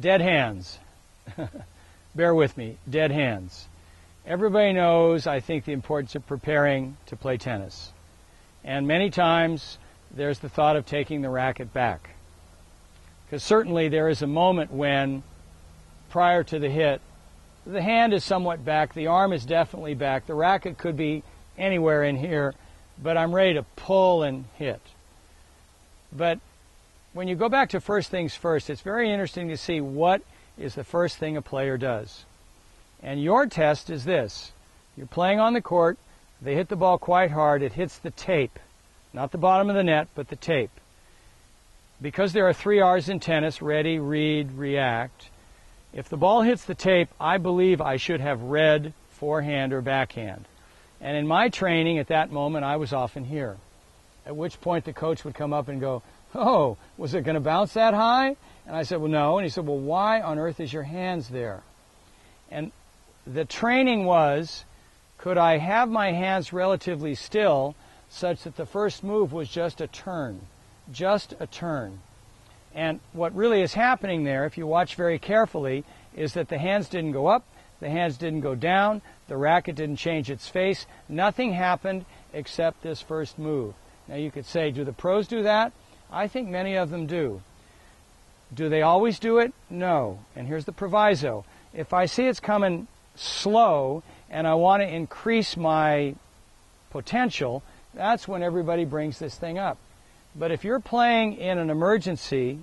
dead hands. Bear with me, dead hands. Everybody knows, I think, the importance of preparing to play tennis. And many times there's the thought of taking the racket back. Because certainly there is a moment when, prior to the hit, the hand is somewhat back, the arm is definitely back, the racket could be anywhere in here, but I'm ready to pull and hit. But when you go back to first things first, it's very interesting to see what is the first thing a player does. And your test is this. You're playing on the court, they hit the ball quite hard, it hits the tape. Not the bottom of the net, but the tape because there are three R's in tennis ready, read, react. If the ball hits the tape, I believe I should have read forehand or backhand. And in my training at that moment, I was often here. At which point the coach would come up and go, Oh, was it going to bounce that high? And I said, Well, no. And he said, Well, why on earth is your hands there? And the training was could I have my hands relatively still such that the first move was just a turn? just a turn. And what really is happening there, if you watch very carefully, is that the hands didn't go up, the hands didn't go down, the racket didn't change its face. Nothing happened except this first move. Now you could say, do the pros do that? I think many of them do. Do they always do it? No. And here's the proviso. If I see it's coming slow and I want to increase my potential, that's when everybody brings this thing up. But if you're playing in an emergency,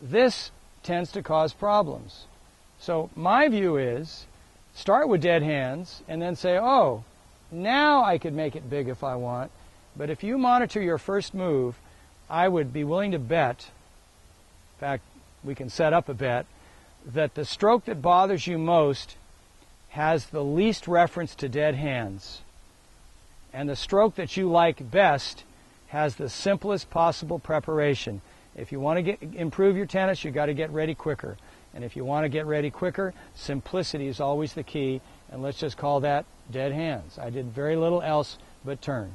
this tends to cause problems. So my view is start with dead hands and then say, oh, now I could make it big if I want. But if you monitor your first move, I would be willing to bet, in fact, we can set up a bet, that the stroke that bothers you most has the least reference to dead hands. And the stroke that you like best has the simplest possible preparation. If you want to get, improve your tennis, you've got to get ready quicker. And if you want to get ready quicker, simplicity is always the key. And let's just call that dead hands. I did very little else but turn.